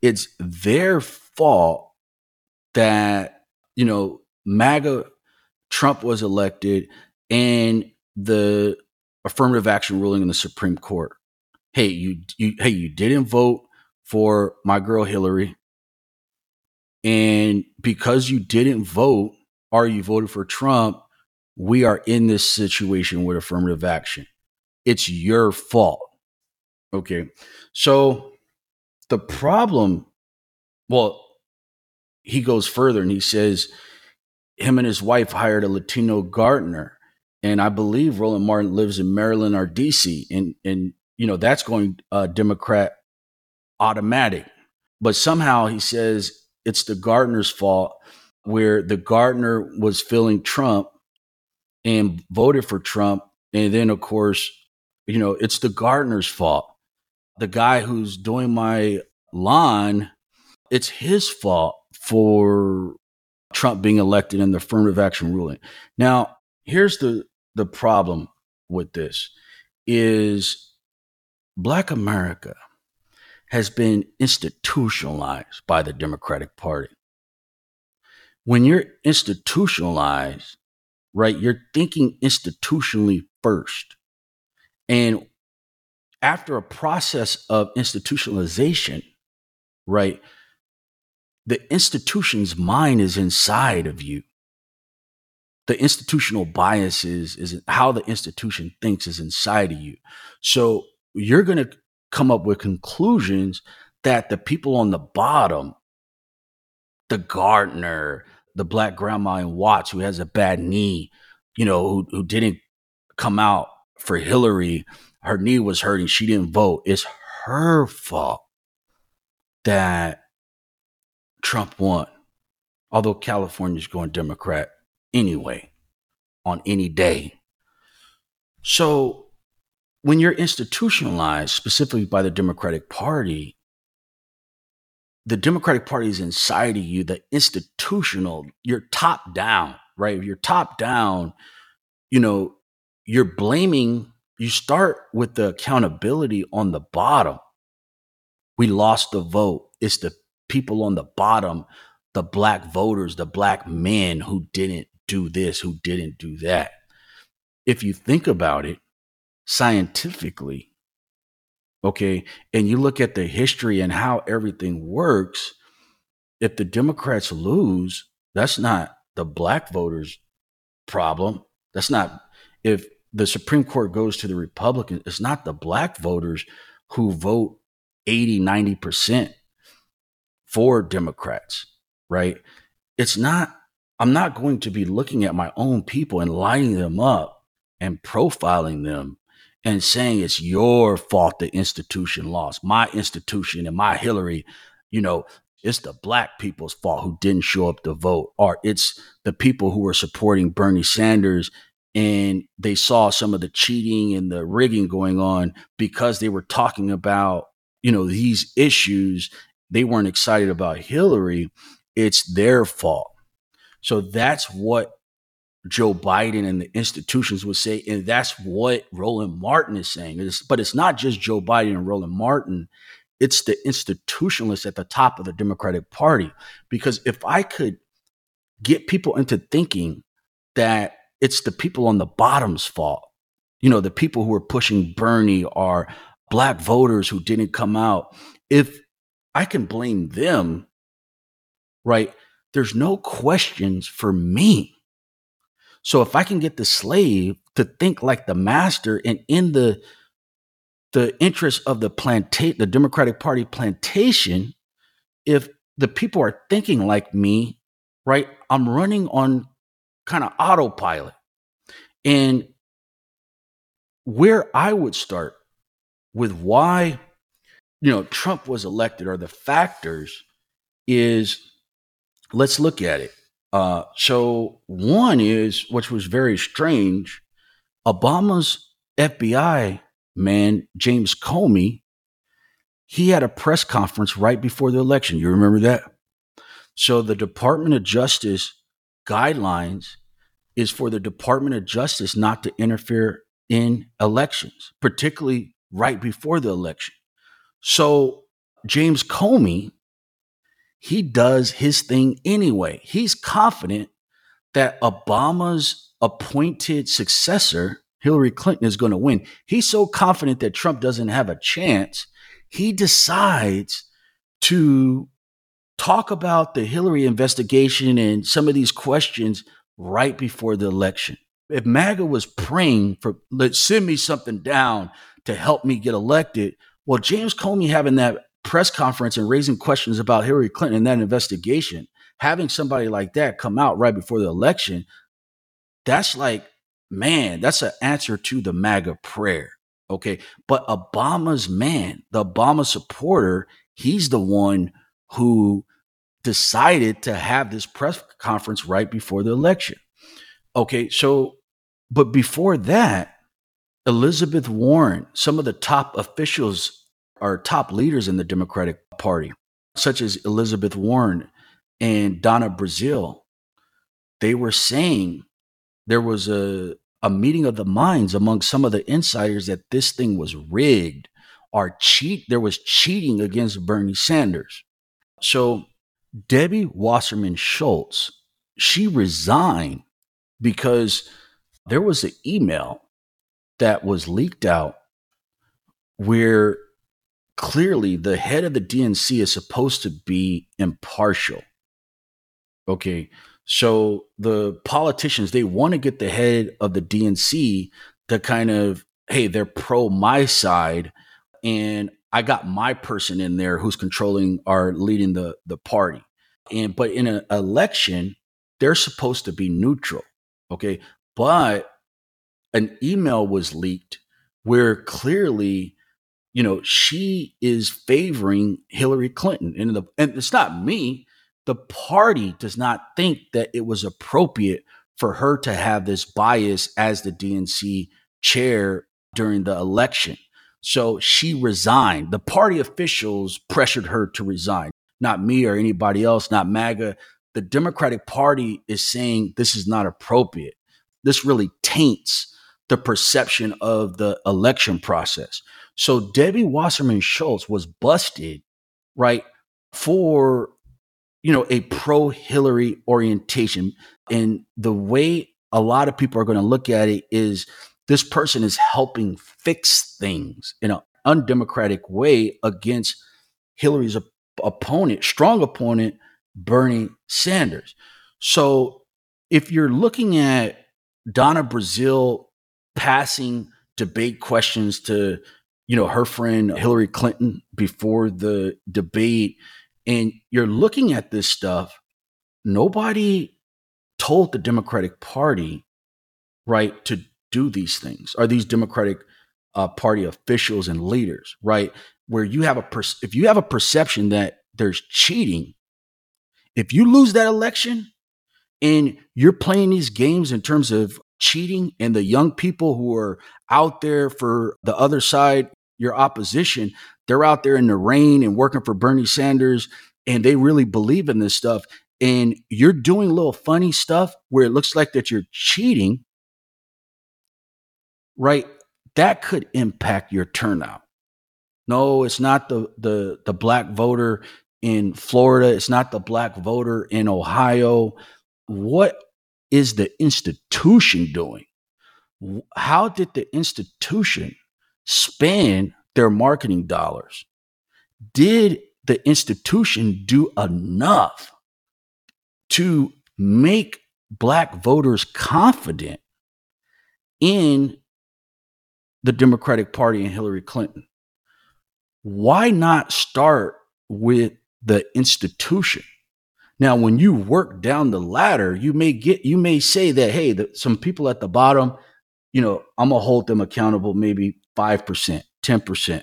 it's their fault that, you know, MAGA Trump was elected and the affirmative action ruling in the Supreme Court. Hey, you, you hey, you didn't vote for my girl Hillary. And because you didn't vote or you voted for Trump, we are in this situation with affirmative action. It's your fault. Okay. So the problem, well, he goes further and he says him and his wife hired a Latino gardener. And I believe Roland Martin lives in Maryland or DC. And, and you know, that's going uh, Democrat automatic. But somehow he says it's the gardener's fault where the gardener was feeling Trump and voted for Trump. And then, of course, you know, it's the gardener's fault the guy who's doing my lawn, it's his fault for Trump being elected and the affirmative action ruling. Now, here's the the problem with this is black America has been institutionalized by the Democratic Party. When you're institutionalized, right, you're thinking institutionally first. And after a process of institutionalization, right? The institution's mind is inside of you. The institutional biases is how the institution thinks is inside of you. So you're going to come up with conclusions that the people on the bottom, the gardener, the black grandma in Watts who has a bad knee, you know, who, who didn't come out for Hillary her knee was hurting. She didn't vote. It's her fault that Trump won. Although California's going Democrat anyway on any day. So when you're institutionalized specifically by the Democratic Party, the Democratic Party is inside of you, the institutional, you're top down, right? If you're top down, you know, you're blaming you start with the accountability on the bottom. We lost the vote. It's the people on the bottom, the black voters, the black men who didn't do this, who didn't do that. If you think about it scientifically, okay, and you look at the history and how everything works, if the Democrats lose, that's not the black voters' problem. That's not if the Supreme Court goes to the Republicans, it's not the black voters who vote 80, 90%. for Democrats, right? It's not, I'm not going to be looking at my own people and lining them up and profiling them and saying it's your fault the institution lost, my institution and my Hillary, you know, it's the black people's fault who didn't show up to vote, or it's the people who were supporting Bernie Sanders and they saw some of the cheating and the rigging going on because they were talking about, you know, these issues. They weren't excited about Hillary. It's their fault. So that's what Joe Biden and the institutions would say. And that's what Roland Martin is saying. It's, but it's not just Joe Biden and Roland Martin, it's the institutionalists at the top of the Democratic Party. Because if I could get people into thinking that it's the people on the bottom's fault, you know, the people who are pushing Bernie are black voters who didn't come out. If I can blame them, right, there's no questions for me so if I can get the slave to think like the master and in the the interest of the plantation, the Democratic Party plantation, if the people are thinking like me, right? I'm running on kind of autopilot. And where I would start with why, you know, Trump was elected or the factors is let's look at it. Uh, so one is, which was very strange, Obama's FBI man, James Comey, he had a press conference right before the election. You remember that? So the Department of Justice guidelines is for the Department of Justice not to interfere in elections, particularly right before the election. So James Comey he does his thing anyway. He's confident that Obama's appointed successor, Hillary Clinton, is going to win. He's so confident that Trump doesn't have a chance, he decides to talk about the Hillary investigation and some of these questions right before the election. If MAGA was praying for, let's send me something down to help me get elected, well, James Comey having that press conference and raising questions about Hillary Clinton and that investigation, having somebody like that come out right before the election, that's like, man, that's an answer to the MAGA prayer. Okay. But Obama's man, the Obama supporter, he's the one who decided to have this press conference right before the election. Okay. So, but before that, Elizabeth Warren, some of the top officials are top leaders in the Democratic Party, such as Elizabeth Warren and Donna Brazile, they were saying there was a, a meeting of the minds among some of the insiders that this thing was rigged or cheat there was cheating against Bernie Sanders. So Debbie Wasserman Schultz, she resigned because there was an email that was leaked out where clearly the head of the DNC is supposed to be impartial. Okay. So the politicians, they want to get the head of the DNC to kind of, hey, they're pro my side. And I got my person in there who's controlling or leading the, the party. And but in an election, they're supposed to be neutral. Okay. But an email was leaked where clearly you know, she is favoring Hillary Clinton. And, the, and it's not me. The party does not think that it was appropriate for her to have this bias as the DNC chair during the election. So she resigned. The party officials pressured her to resign, not me or anybody else, not MAGA. The Democratic Party is saying this is not appropriate. This really taints the perception of the election process. So Debbie Wasserman Schultz was busted, right, for you know a pro Hillary orientation. And the way a lot of people are going to look at it is this person is helping fix things in an undemocratic way against Hillary's op- opponent, strong opponent, Bernie Sanders. So if you're looking at Donna Brazile passing debate questions to you know, her friend Hillary Clinton before the debate And you're looking at this stuff, nobody told the Democratic Party, right, to do these things. Are these Democratic uh, Party officials and leaders, right? Where you have a per- if you have a perception that there's cheating, if you lose that election and you're playing these games in terms of cheating and the young people who are out there for the other side, your opposition, they're out there in the rain and working for Bernie Sanders and they really believe in this stuff and you're doing little funny stuff where it looks like that you're cheating, right? That could impact your turnout. No, it's not the the the black voter in Florida, it's not the black voter in Ohio. What is the institution doing? How did the institution spend their marketing dollars? Did the institution do enough to make black voters confident in the Democratic Party and Hillary Clinton. Why not start with the institution? Now, when you work down the ladder, you may get, you may say that, hey, the, some people at the bottom, you know, I'm gonna hold them accountable maybe 5%, 10%,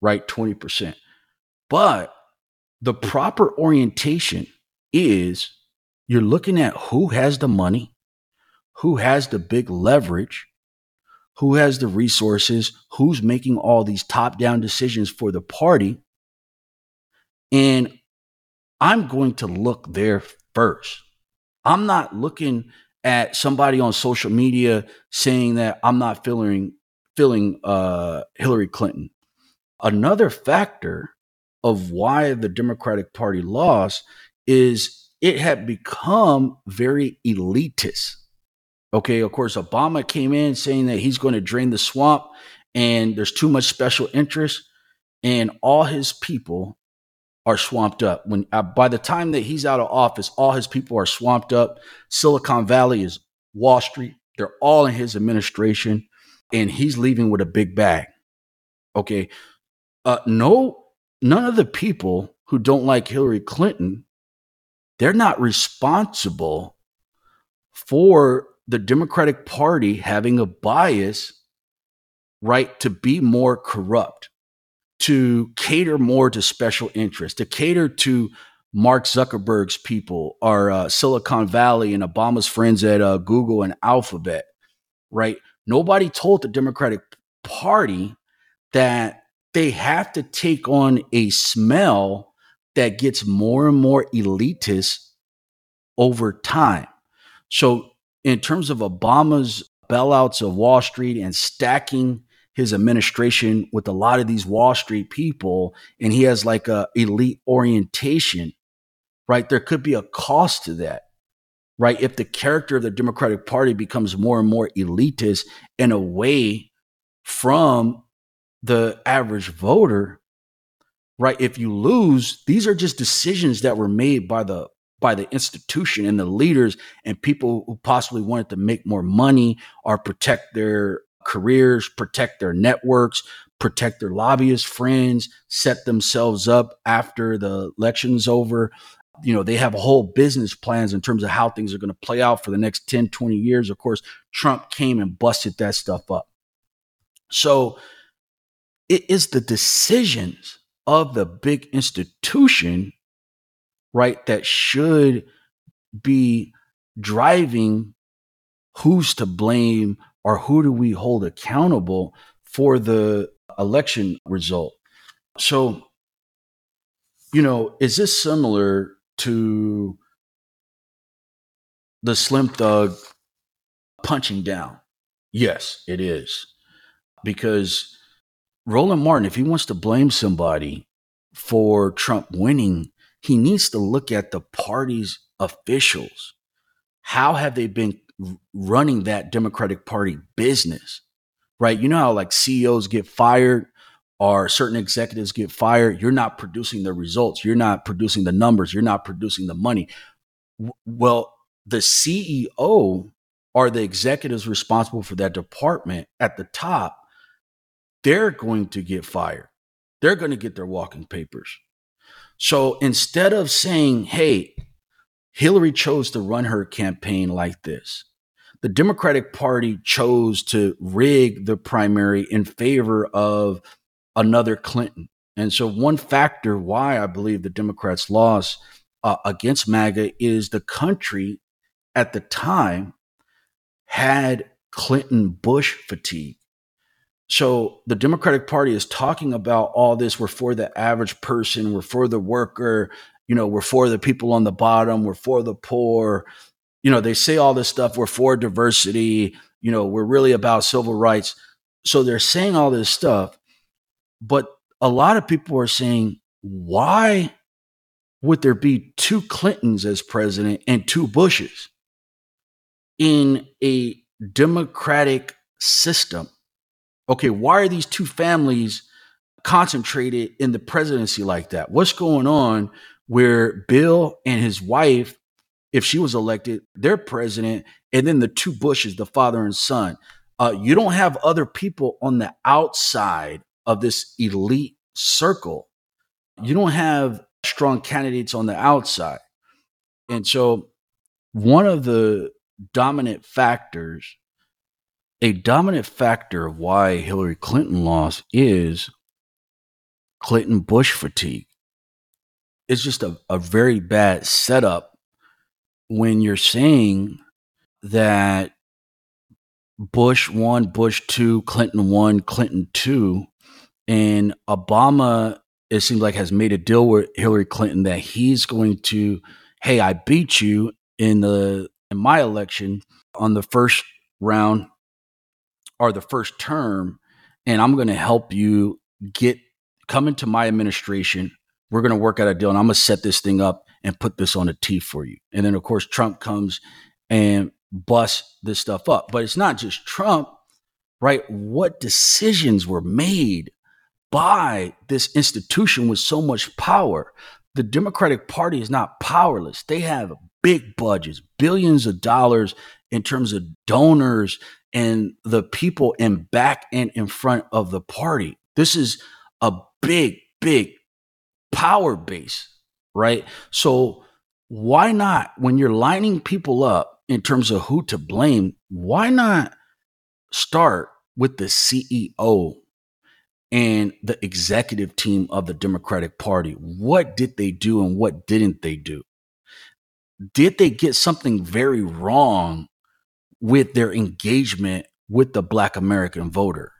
right? 20%. But the proper orientation is you're looking at who has the money, who has the big leverage, who has the resources, who's making all these top down decisions for the party. And I'm going to look there first. I'm not looking at somebody on social media saying that I'm not feeling feeling uh, Hillary Clinton. Another factor of why the Democratic Party lost is it had become very elitist. Okay, of course, Obama came in saying that he's going to drain the swamp and there's too much special interest, and all his people are swamped up. When uh, by the time that he's out of office, all his people are swamped up. Silicon Valley is Wall Street. They're all in his administration, and he's leaving with a big bag. Okay, uh, no, none of the people who don't like Hillary Clinton they're not responsible for the Democratic Party having a bias, right, to be more corrupt, to cater more to special interests, to cater to Mark Zuckerberg's people or uh, Silicon Valley and Obama's friends at uh, Google and Alphabet, right? Nobody told the Democratic Party that they have to take on a smell that gets more and more elitist over time. So, in terms of Obama's bailouts of Wall Street and stacking his administration with a lot of these Wall Street people, and he has like a elite orientation, right? There could be a cost to that, right? If the character of the Democratic Party becomes more and more elitist and away from the average voter, right? If you lose, these are just decisions that were made by the by the institution and the leaders and people who possibly wanted to make more money or protect their careers, protect their networks, protect their lobbyist friends, set themselves up after the election's over. You know, they have whole business plans in terms of how things are going to play out for the next 10, 20 years. Of course, Trump came and busted that stuff up. So it is the decisions of the big institution, right, that should be driving who's to blame or who do we hold accountable for the election result. So, you know, is this similar to the Slim Thug punching down? Yes, it is. Because Roland Martin, if he wants to blame somebody for Trump winning, he needs to look at the party's officials. How have they been running that Democratic Party business? Right? You know how like CEOs get fired or certain executives get fired, you're not producing the results, you're not producing the numbers, you're not producing the money. Well, the CEO or the executives responsible for that department at the top they're going to get fired. They're going to get their walking papers. So instead of saying, hey, Hillary chose to run her campaign like this, the Democratic Party chose to rig the primary in favor of another Clinton. And so, one factor why I believe the Democrats lost uh, against MAGA is the country at the time had Clinton Bush fatigue. So the Democratic Party is talking about all this. We're for the average person, we're for the worker, you know, we're for the people on the bottom, we're for the poor. You know, they say all this stuff, we're for diversity, you know, we're really about civil rights. So they're saying all this stuff, but a lot of people are saying, why would there be two Clintons as president and two Bushes in a democratic system? Okay, why are these two families concentrated in the presidency like that? What's going on where Bill and his wife, if she was elected, they're president, and then the two Bushes, the father and son. Uh, you don't have other people on the outside of this elite circle. You don't have strong candidates on the outside. And so, one of the dominant factors, a dominant factor of why Hillary Clinton lost is Clinton Bush fatigue. It's just a, a very bad setup when you're saying that Bush one, Bush two, Clinton one, Clinton two, and Obama it seems like has made a deal with Hillary Clinton that he's going to, hey, I beat you in the in my election on the first round or the first term, and I'm going to help you get come into my administration. We're going to work out a deal, and I'm going to set this thing up and put this on a tee for you. And then, of course, Trump comes and busts this stuff up. But it's not just Trump, right? What decisions were made by this institution with so much power. The Democratic Party is not powerless. They have big budgets, billions of dollars in terms of donors and the people in back and in front of the party. This is a big, big power base, right? So, why not, when you're lining people up in terms of who to blame, why not start with the CEO and the executive team of the Democratic Party. What did they do and what didn't they do? Did they get something very wrong with their engagement with the Black American voter?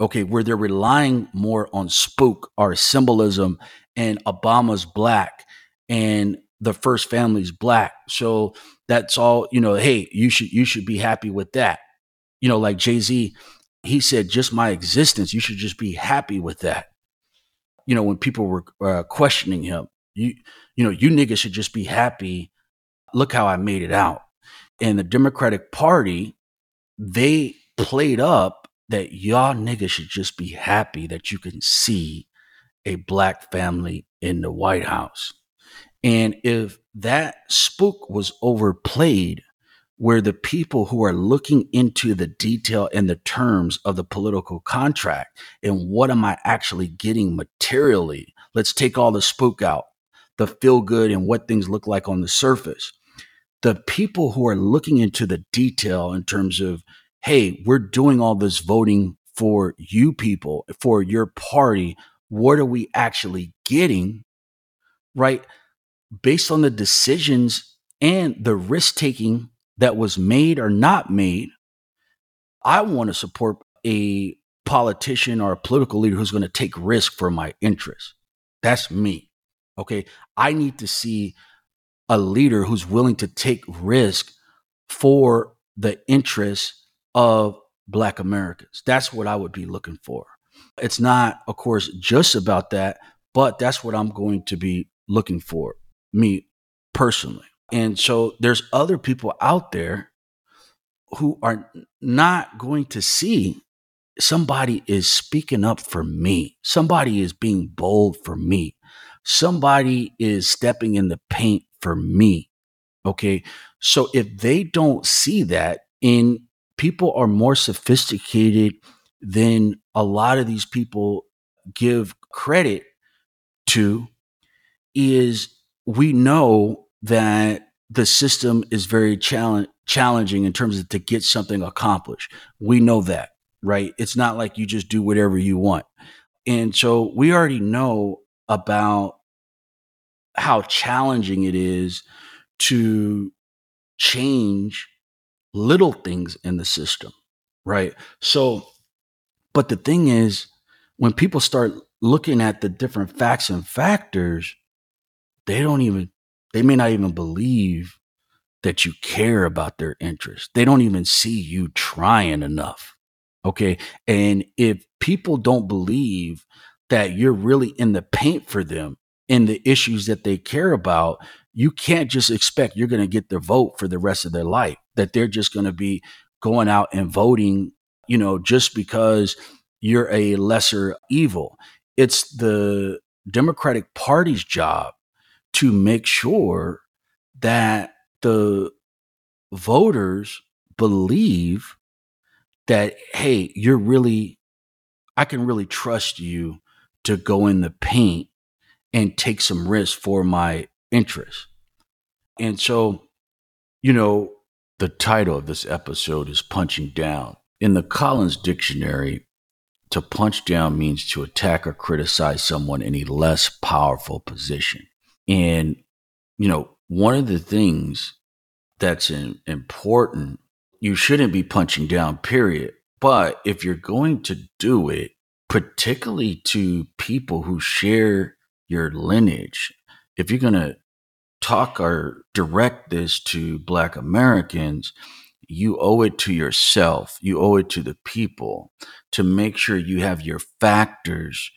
Okay, where they're relying more on spook or symbolism and Obama's black and the first family's black. So that's all, you know, hey, you should you should be happy with that. You know, like Jay-Z he said, just my existence, you should just be happy with that. You know, when people were uh, questioning him, you, you know, you niggas should just be happy. Look how I made it out. And the Democratic Party, they played up that y'all niggas should just be happy that you can see a black family in the White House. And if that spook was overplayed, where the people who are looking into the detail and the terms of the political contract and what am I actually getting materially? Let's take all the spook out, the feel good and what things look like on the surface. The people who are looking into the detail in terms of, hey, we're doing all this voting for you people, for your party. What are we actually getting? Right? Based on the decisions and the risk taking that was made or not made, I want to support a politician or a political leader who's going to take risk for my interests. That's me. Okay. I need to see a leader who's willing to take risk for the interests of Black Americans. That's what I would be looking for. It's not, of course, just about that, but that's what I'm going to be looking for, me personally. And so there's other people out there who are not going to see somebody is speaking up for me. Somebody is being bold for me. Somebody is stepping in the paint for me. Okay. So if they don't see that in people are more sophisticated than a lot of these people give credit to is we know that the system is very challenge, challenging in terms of to get something accomplished. We know that, right? It's not like you just do whatever you want. And so we already know about how challenging it is to change little things in the system, right? So, but the thing is, when people start looking at the different facts and factors, they don't even, they may not even believe that you care about their interests. They don't even see you trying enough. Okay. And if people don't believe that you're really in the paint for them in the issues that they care about, you can't just expect you're going to get their vote for the rest of their life, that they're just going to be going out and voting, you know, just because you're a lesser evil. It's the Democratic Party's job to make sure that the voters believe that, hey, you're really, I can really trust you to go in the paint and take some risk for my interest. And so, you know, the title of this episode is Punching Down. In the Collins Dictionary, to punch down means to attack or criticize someone in a less powerful position. And, you know, one of the things that's important, you shouldn't be punching down, period. But if you're going to do it, particularly to people who share your lineage, if you're going to talk or direct this to Black Americans, you owe it to yourself, you owe it to the people to make sure you have your factors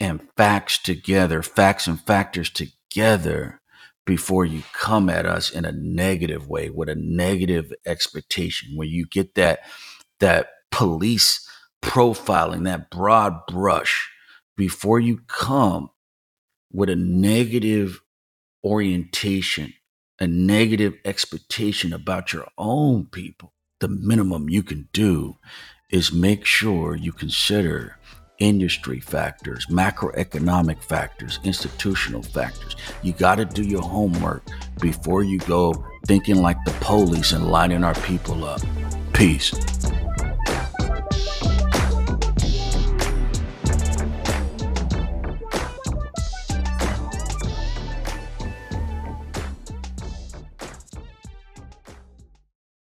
and facts together, facts and factors together before you come at us in a negative way with a negative expectation where you get that that police profiling that broad brush before you come with a negative orientation a negative expectation about your own people the minimum you can do is make sure you consider industry factors, macroeconomic factors, institutional factors. You got to do your homework before you go thinking like the police and lining our people up. Peace.